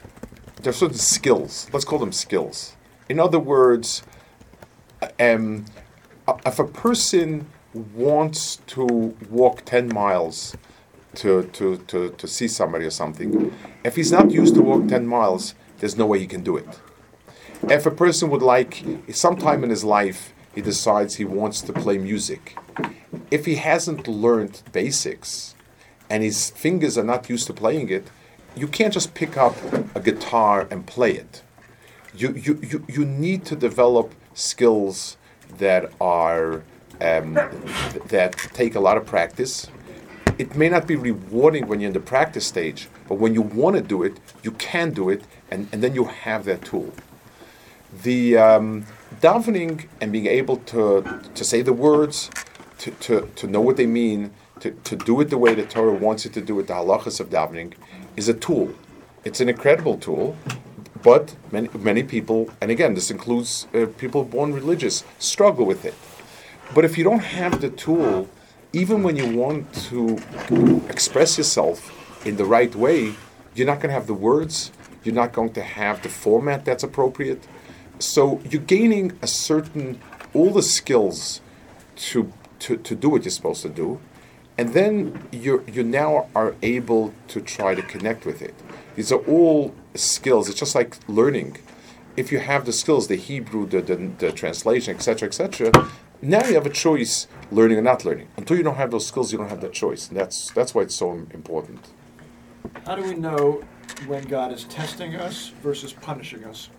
there are certain skills. Let's call them skills. In other words, um, if a person wants to walk 10 miles to, to, to, to see somebody or something, if he's not used to walk 10 miles, there's no way he can do it. If a person would like, sometime in his life, he decides he wants to play music, if he hasn't learned basics and his fingers are not used to playing it, you can't just pick up a guitar and play it. You, you, you, you need to develop skills that are um, that take a lot of practice. It may not be rewarding when you're in the practice stage, but when you want to do it, you can do it, and, and then you have that tool. The um, davening and being able to, to say the words, to, to, to know what they mean, to, to do it the way the Torah wants you to do it, the halachas of davening, is a tool. It's an incredible tool, but many, many people, and again, this includes uh, people born religious, struggle with it. But if you don't have the tool, even when you want to express yourself in the right way, you're not going to have the words, you're not going to have the format that's appropriate. So you're gaining a certain, all the skills to, to, to do what you're supposed to do. And then you you now are able to try to connect with it. These are all skills. It's just like learning. If you have the skills, the Hebrew, the, the, the translation, etc., etc., now you have a choice learning or not learning. Until you don't have those skills, you don't have that choice. And that's that's why it's so important. How do we know when God is testing us versus punishing us?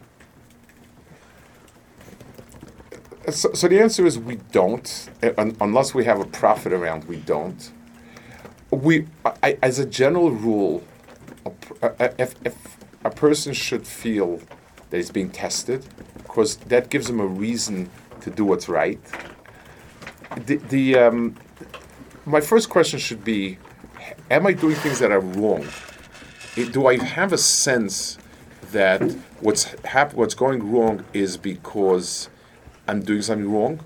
So, so the answer is we don't, uh, unless we have a prophet around. We don't. We, I, as a general rule, if, if a person should feel that he's being tested, because that gives him a reason to do what's right the, the um, my first question should be: Am I doing things that are wrong? Do I have a sense that what's hap- what's going wrong is because I'm doing something wrong?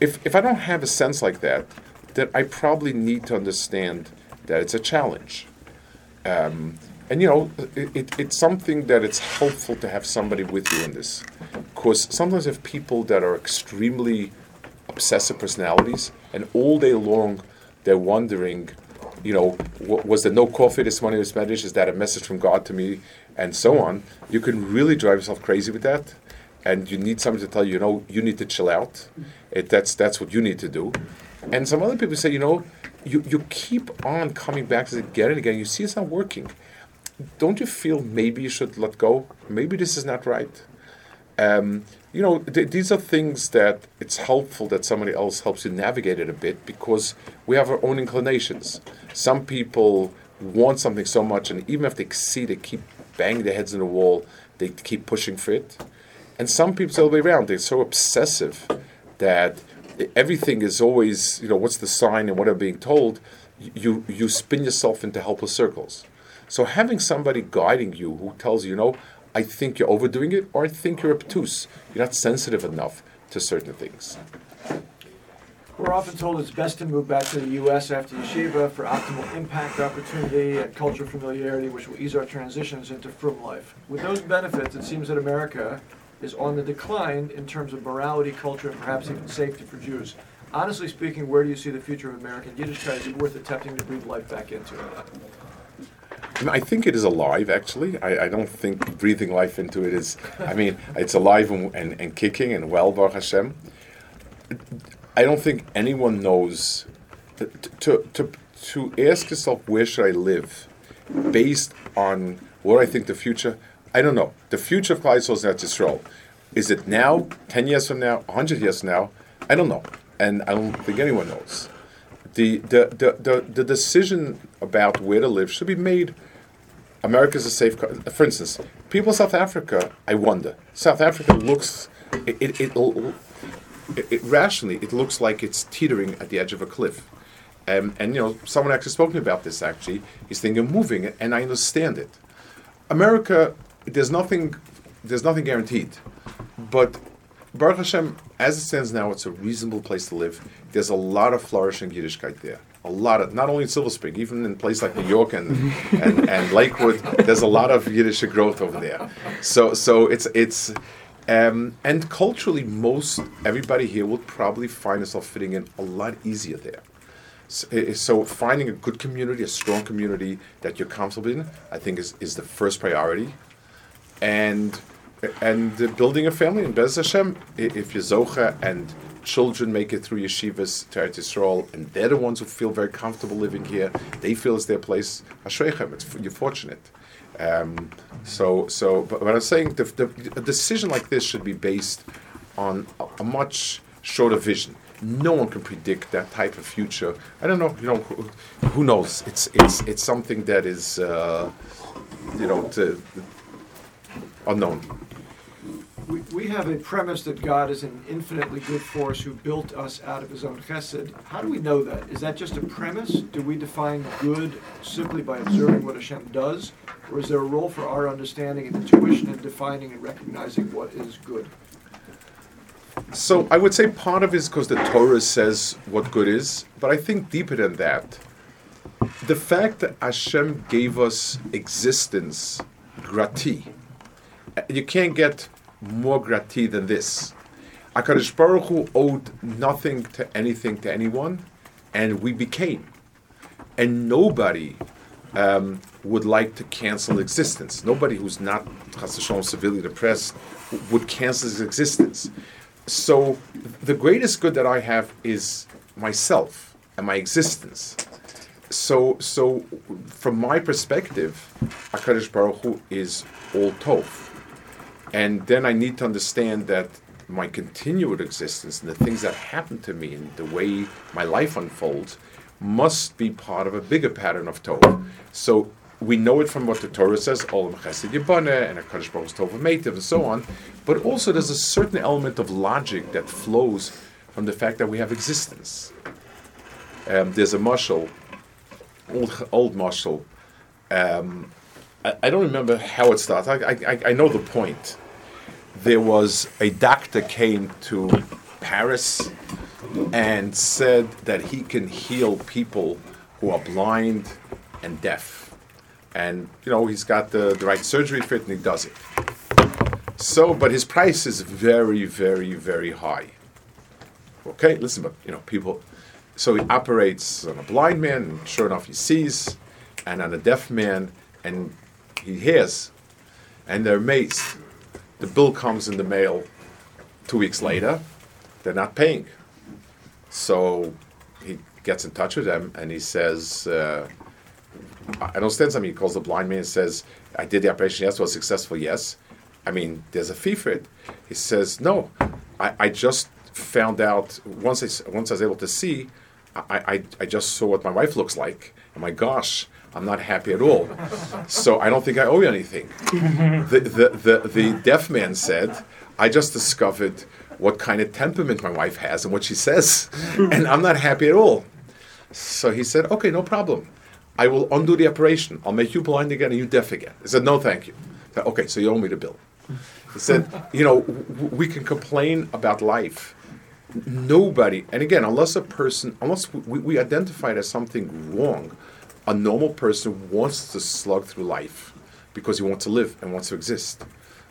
If if I don't have a sense like that, then I probably need to understand that it's a challenge. Um, and you know, it, it, it's something that it's helpful to have somebody with you in this, because sometimes you have people that are extremely obsessive personalities, and all day long they're wondering, you know, was there no coffee this morning with Spanish? Is that a message from God to me? And so on. You can really drive yourself crazy with that, and you need somebody to tell you, you know, you need to chill out. It, that's that's what you need to do. And some other people say, you know, you, you keep on coming back to it again and again. You see it's not working. Don't you feel maybe you should let go? Maybe this is not right. Um, you know, th- these are things that it's helpful that somebody else helps you navigate it a bit because we have our own inclinations. Some people want something so much, and even if they see, they keep banging their heads in the wall, they keep pushing for it. And some people the other way around, they're so obsessive that everything is always, you know, what's the sign and what I'm being told, you, you spin yourself into helpless circles. So having somebody guiding you who tells you, you know, I think you're overdoing it, or I think you're obtuse. You're not sensitive enough to certain things. We're often told it's best to move back to the U.S. after yeshiva for optimal impact opportunity and cultural familiarity, which will ease our transitions into frum life. With those benefits, it seems that America is on the decline in terms of morality, culture, and perhaps even safety for Jews. Honestly speaking, where do you see the future of American Yiddishkeit? Is it worth attempting to breathe life back into? I think it is alive, actually. I, I, don't think breathing life into it is. I mean, it's alive and, and, and, kicking and well, Baruch Hashem. I don't think anyone knows. To, to, to ask yourself, where should I live? Based on what I think the future, I don't know. The future of Yisrael is not Yisrael. Is it now, 10 years from now, 100 years from now? I don't know. And I don't think anyone knows. The, the, the, the, the decision about where to live should be made America's a safe. For instance, people in South Africa, I wonder. South Africa looks, it, it, it, it, rationally, it looks like it's teetering at the edge of a cliff. Um, and you know, someone actually spoke to me about this. Actually, he's thinking of moving, and I understand it. America, there's nothing, there's nothing guaranteed, but Baruch Hashem, as it stands now, it's a reasonable place to live. There's a lot of flourishing Yiddishkeit there a lot of not only in Silver Spring, even in places like New York and, and, and Lakewood, there's a lot of Yiddish growth over there. So so it's it's um, and culturally, most everybody here will probably find themselves fitting in a lot easier there. So, eh, so, finding a good community, a strong community that you're comfortable in, I think is, is the first priority. And and building a family in B'ezras Hashem, if you're Zocha and children make it through yeshivas to Eretz Yisrael, and they're the ones who feel very comfortable living here. They feel it's their place. Ashreichem, you're fortunate. Um, so, so, but, but I'm saying the, the, a decision like this should be based on a, a, much shorter vision. No one can predict that type of future. I don't know. You know, who, who knows? It's it's it's something that is, uh, you know, to, unknown we, we have a premise that God is an infinitely good force who built us out of his own chesed. How do we know that? Is that just a premise? Do we define good simply by observing what Hashem does? Or is there a role for our understanding and intuition in defining and recognizing what is good? So I would say part of it is because the Torah says what good is, but I think deeper than that, the fact that Hashem gave us existence, grati, you can't get more grati than this. Akadosh Baruch Hu owed nothing to anything to anyone, and we became. And nobody um, would like to cancel existence. Nobody who's not chas v'shalom severely depressed would cancel his existence. So the greatest good that I have is myself and my existence. So, so from my perspective, Akadosh Baruch Hu is all tov. And then I need to understand that my continued existence and the things that happen to me and the way my life unfolds must be part of a bigger pattern of Tov. So we know it from what the Torah says, Olam Chesed Yibane, and Hakadosh Baruch Tov Meitiv, and so on. But also, there's a certain element of logic that flows from the fact that we have existence. Um, there's a mashal, old old mashal. Um, I, I, don't remember how it starts. I, I, I know the point there was a doctor came to Paris and said that he can heal people who are blind and deaf. And, you know, he's got the, the right surgery for it and he does it. So, but his price is very, very, very high. Okay, listen, but, you know, people, so he operates on a blind man, and sure enough, he sees, and on a deaf man, and he hears. And they're amazed. The bill comes in the mail two weeks later, they're not paying. So he gets in touch with them and he says, uh, I don't understand something. He calls the blind man and says, I did the operation, yes, was successful, yes. I mean, there's a fee for it. He says, No, I, I just found out once I, once I was able to see, I, I, I just saw what my wife looks like. And my gosh, I'm not happy at all. So I don't think I owe you anything. the, the, the, the deaf man said, I just discovered what kind of temperament my wife has and what she says, and I'm not happy at all. So he said, Okay, no problem. I will undo the operation. I'll make you blind again and you deaf again. I said, No, thank you. Said, okay, so you owe me the bill. He said, You know, w- we can complain about life. Nobody, and again, unless a person, unless we, we identify it as something wrong, a normal person wants to slug through life because he wants to live and wants to exist.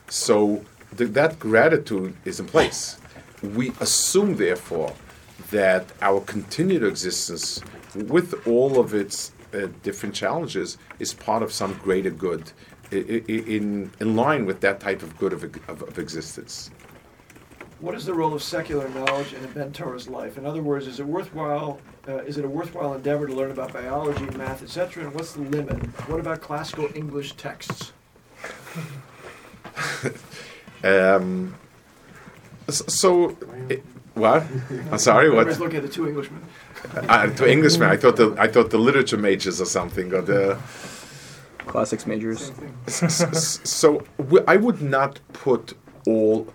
So th- that gratitude is in place. We assume, therefore, that our continued existence, with all of its uh, different challenges, is part of some greater good, i- i- in in line with that type of good of, of, of existence. What is the role of secular knowledge in a Ben life? In other words, is it worthwhile? Uh, is it a worthwhile endeavor to learn about biology, math, etc.? And what's the limit? What about classical English texts? Um, s- so, i- what? I'm sorry. What? Everybody's looking at the two Englishmen. Uh, to Englishmen, I thought the I thought the literature majors or something or the. Classics majors. Same thing. S- so w- I would not put all,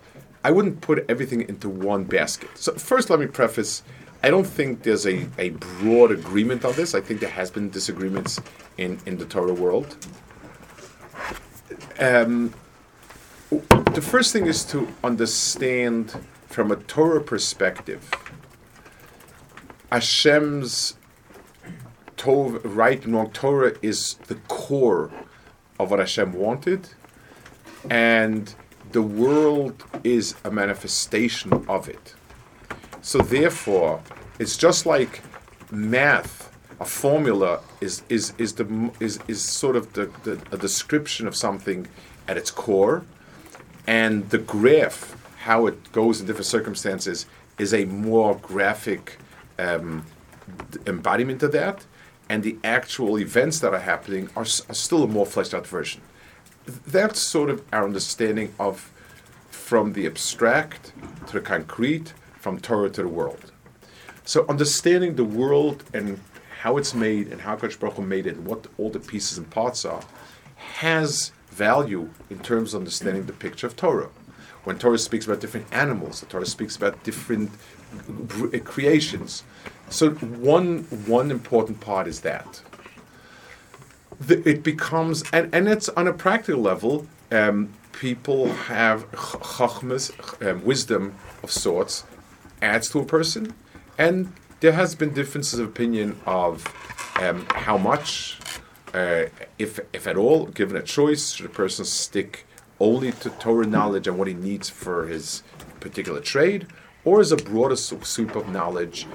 I wouldn't put everything into one basket. So first, let me preface: I don't think there's a, a broad agreement on this. I think there has been disagreements in in the Torah world. Um, the first thing is to understand from a Torah perspective. Hashem's Tov, right and wrong Torah is the core of what Hashem wanted, and the world is a manifestation of it. So therefore, it's just like math. A formula is is is the is, is sort of the, the a description of something at its core, and the graph, how it goes in different circumstances, is a more graphic um, embodiment of that, and the actual events that are happening are, are still a more fleshed out version. Th- That's sort of our understanding of from the abstract to the concrete, from Torah to the world. So understanding the world and how it's made and how Kodesh Baruch Hu made it and what all the pieces and parts are has value in terms of understanding the picture of Torah. When Torah speaks about different animals, the Torah speaks about different creations. So one one important part is that the, it becomes and, and it's on a practical level um, people have ch- chachmas um, wisdom of sorts adds to a person and there has been differences of opinion of um, how much uh, if if at all given a choice should a person stick only to Torah knowledge and what he needs for his particular trade or is a broader soup of knowledge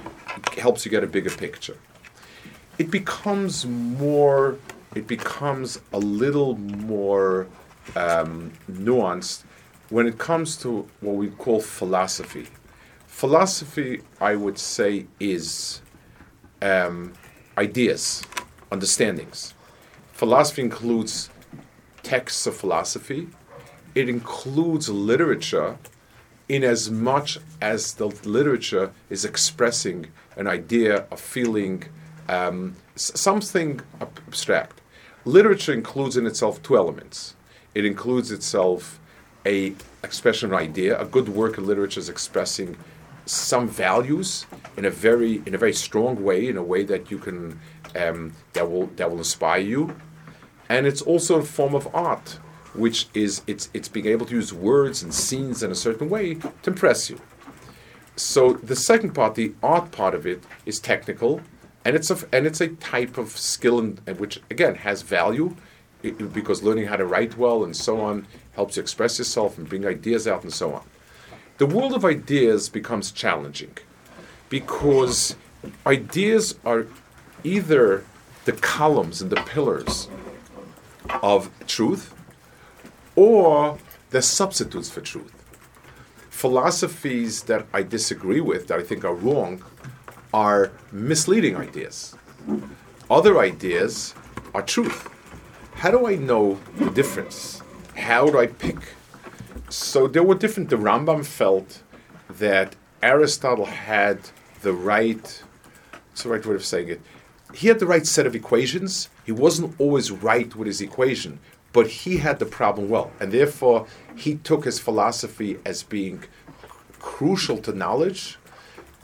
helps you get a bigger picture. It becomes more it becomes a little more um, nuanced when it comes to what we call philosophy. Philosophy i would say is um, ideas understandings. Philosophy includes texts of philosophy. It includes literature in as much as the literature is expressing an idea, a feeling, um, something abstract. Literature includes in itself two elements. It includes itself a expression of idea. A good work of literature is expressing some values in a very in a very strong way, in a way that you can um, that will that will inspire you and it's also a form of art, which is it's it's being able to use words and scenes in a certain way to impress you. so the second part, the art part of it, is technical, and it's a and it's a type of skill which again has value, because learning how to write well and so on helps you express yourself and bring ideas out and so on. The world of ideas becomes challenging because ideas are either the columns and the pillars of truth or they're substitutes for truth. Philosophies that I disagree with, that I think are wrong, are misleading ideas. Other ideas are truth. How do I know the difference? How do I pick? So there were different. The Rambam felt that Aristotle had the right. What's the right way of saying it? He had the right set of equations. He wasn't always right with his equation, but he had the problem well, and therefore he took his philosophy as being crucial to knowledge,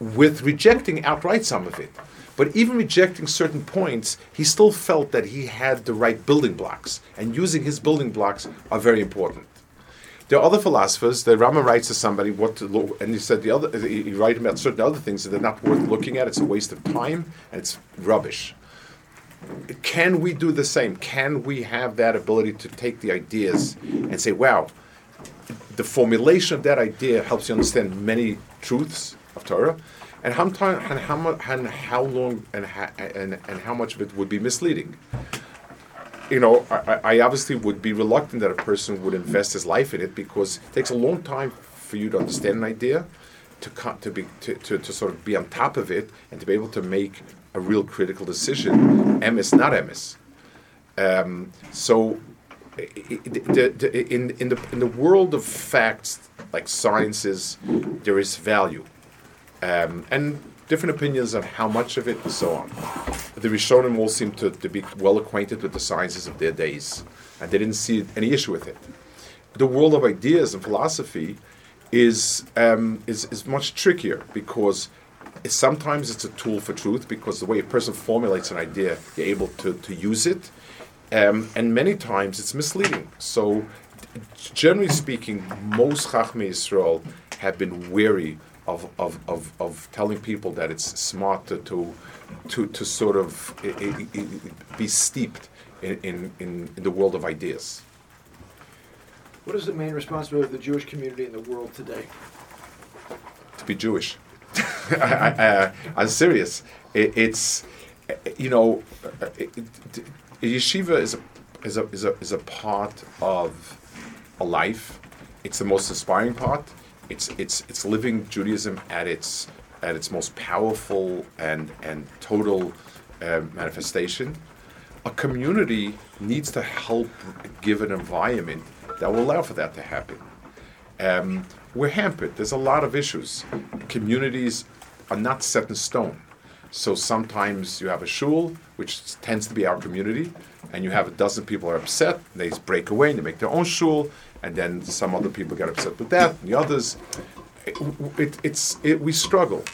with rejecting outright some of it. But even rejecting certain points, he still felt that he had the right building blocks, and using his building blocks are very important. There are other philosophers. The Rama writes to somebody what to look, and he said the other. He he write about certain other things that they're not worth looking at. It's a waste of time and it's rubbish. Can we do the same? Can we have that ability to take the ideas and say, "Wow, the formulation of that idea helps you understand many truths of Torah, and how and how much and how long and how, and and how much of it would be misleading." You know, I, I obviously would be reluctant that a person would invest his life in it because it takes a long time for you to understand an idea, to to be to, to, to sort of be on top of it, and to be able to make a real critical decision. Emes, not emes. Um, so, in, in, the, in the world of facts, like sciences, there is value. Um, and different opinions on how much of it and so on. The Rishonim all seem to, to be well acquainted with the sciences of their days, and they didn't see any issue with it. The world of ideas and philosophy is, um, is, is much trickier because sometimes it's a tool for truth because the way a person formulates an idea, you're able to, to use it. Um, and many times it's misleading. So, generally speaking, most Chachmei Israel have been wary of, of, of, of telling people that it's smart to, to, to, sort of i- i- i- be steeped in, in, in, the world of ideas. What is the main responsibility of the Jewish community in the world today? to be Jewish. I, I, uh, I'm serious. It, it's, you know, it, it, yeshiva is a, is, a, is, a, is a part of a life. It's the most inspiring part. It's, it's, it's living Judaism at its, at its most powerful and, and total uh, manifestation. A community needs to help give an environment that will allow for that to happen um, we're hampered. There's a lot of issues. Communities are not set in stone. So sometimes you have a shul, which tends to be our community, and you have a dozen people are upset, they break away and they make their own shul, and then some other people get upset with that, and the others. It, it, it's it, we struggle,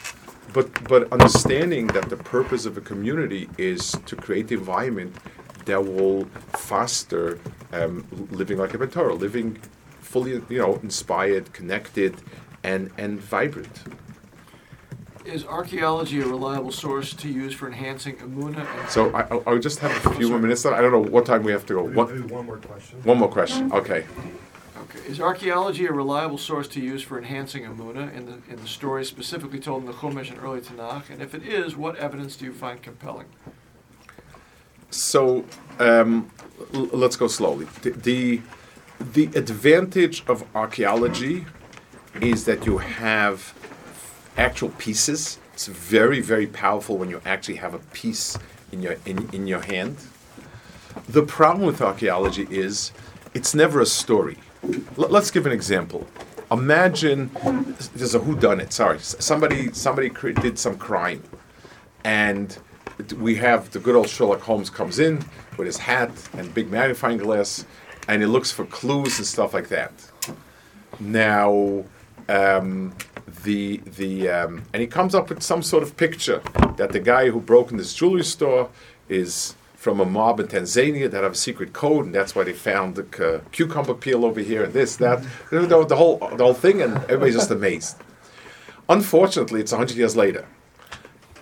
but but understanding that the purpose of a community is to create the environment that will foster um, living like a Torah, living fully, you know, inspired, connected, and and vibrant. Is archaeology a reliable source to use for enhancing Amuna So I, I- I'll just have a few more minutes. I don't know what time we have to go. Maybe One, one more question. one more question. Okay. Okay. Is archaeology a reliable source to use for enhancing Amuna in the, in the stories specifically told in the Chumash and early Tanakh? And if it is, what evidence do you find compelling? So um, l- let's go slowly. The, the the advantage of archaeology is that you have actual pieces. It's very very powerful when you actually have a piece in your in, in your hand. The problem with archaeology is it's never a story. L- let's give an example. Imagine there's a whodunit. Sorry, somebody somebody did some crime, and we have the good old Sherlock Holmes comes in with his hat and big magnifying glass, and he looks for clues and stuff like that. Now, um, the the um, and he comes up with some sort of picture that the guy who broke in this jewelry store is from a mob in Tanzania that have a secret code, and that's why they found the cu- cucumber peel over here and this that the, the, whole the whole thing, and everybody's just amazed. Unfortunately, it's 100 years later.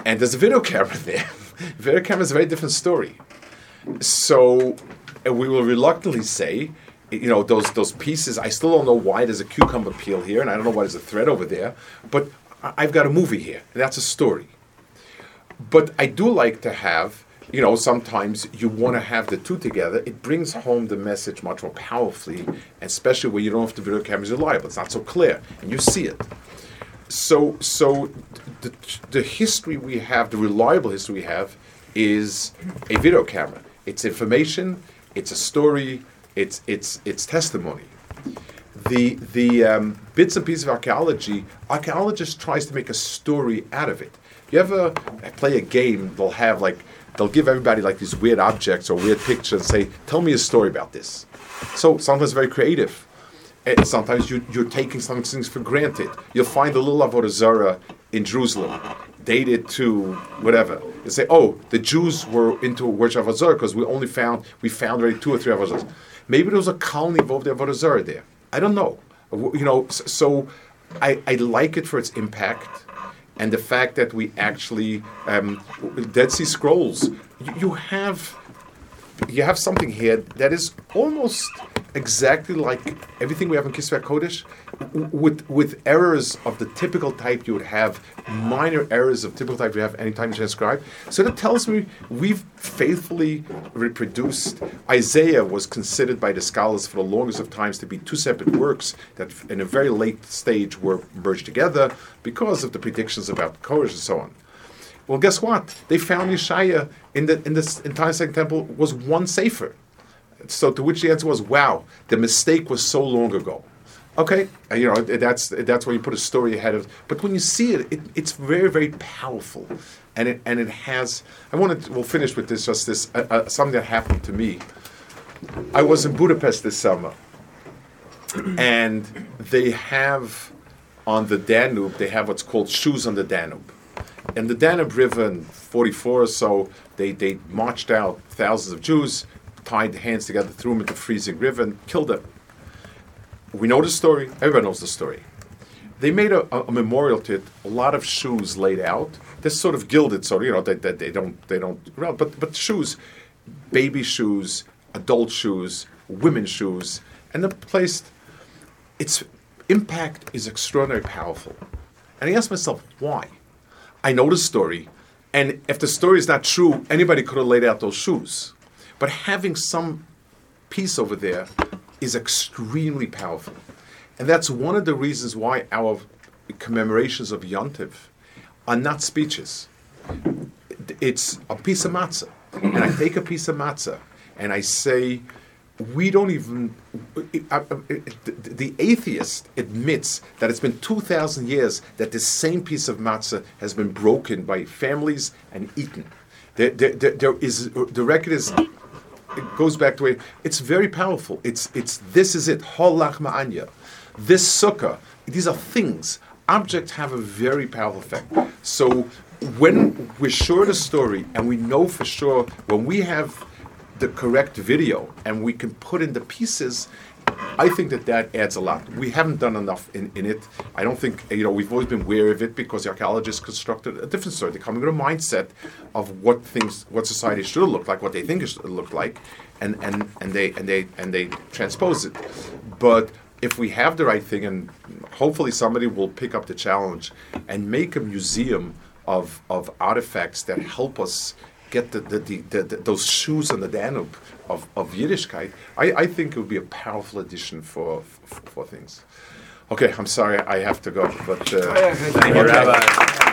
And there's a video camera there. video camera is a very different story. So we will reluctantly say, you know, those those pieces. I still don't know why there's a cucumber peel here, and I don't know why there's a thread over there. But I've got a movie here. And that's a story. But I do like to have, you know, sometimes you want to have the two together. It brings home the message much more powerfully, especially when you don't have the video cameras reliable. It's not so clear, and you see it. So, so the, the history we have, the reliable history we have, is a video camera. It's information. It's a story. It's it's it's testimony the the um, bits and pieces of archaeology, archaeologist tries to make a story out of it. You ever play a game? They'll have like they'll give everybody like these weird objects or weird pictures and say, "Tell me a story about this." So sometimes very creative. And sometimes you, you're taking some things for granted. You'll find a little Avodah Zarah in Jerusalem, dated to whatever. You say, "Oh, the Jews were into worship Avodah Zarah because we only found we found already two or three Avodah Zarahs." Maybe there was a colony of Avodah Zarah there. I don't know. You know, so I, I like it for its impact and the fact that we actually um, Dead Sea Scrolls. You, you have you have something here that is almost exactly like everything we have in Kisvei Kodesh, with with errors of the typical type you would have, minor errors of typical type you have anytime you transcribe. So that tells me we've faithfully reproduced. Isaiah was considered by the scholars for the longest of times to be two separate works that, in a very late stage, were merged together because of the predictions about Koresh and so on. Well, guess what? They found Yeshaya in the in this entire second temple was one sefer. So to which the answer was, "Wow, the mistake was so long ago." Okay, uh, you know that's that's where you put a story ahead of. But when you see it, it it's very very powerful, and it and it has. I want to. We'll finish with this. Just this uh, uh, something that happened to me. I was in Budapest this summer, and they have on the Danube. They have what's called shoes on the Danube and the Danube River in 44 or so, they, they marched out thousands of Jews, tied the hands together, threw them into the freezing river, and killed them. We know the story. Everybody knows the story. They made a, a, a memorial to it. A lot of shoes laid out. They're sort of gilded, so you know that they, they, don't they don't. But but shoes, baby shoes, adult shoes, women's shoes, and they're placed. Its impact is extraordinarily powerful. And I asked myself why. I know the story, and if the story is not true, anybody could have laid out those shoes. But having some piece over there is extremely powerful. And that's one of the reasons why our commemorations of Yontiv are not speeches. It's a piece of matzah. And I take a piece of matzah and I say, we don't even. The atheist admits that it's been 2,000 years that this same piece of matzah has been broken by families and eaten. There, there, there is the record is it goes back to it. It's very powerful. It's it's this is it. Ha lachma anya. This sukkah. These are things. Objects have a very powerful effect. So when we're sure the story and we know for sure when we have the correct video and we can put in the pieces I think that that adds a lot. We haven't done enough in, in it. I don't think, you know, we've always been wary of it because the archaeologists constructed a different story. They're coming with a mindset of what things, what society should look like, what they think it should look like, and, and, and they and they and they transpose it. But if we have the right thing, and hopefully somebody will pick up the challenge and make a museum of, of artifacts that help us get the, the, the, the, the those shoes on the Danube of, of Yiddishkeit, I, I think it would be a powerful addition for, for, for things. Okay, I'm sorry, I have to go, but uh, Thank you, Rabbi.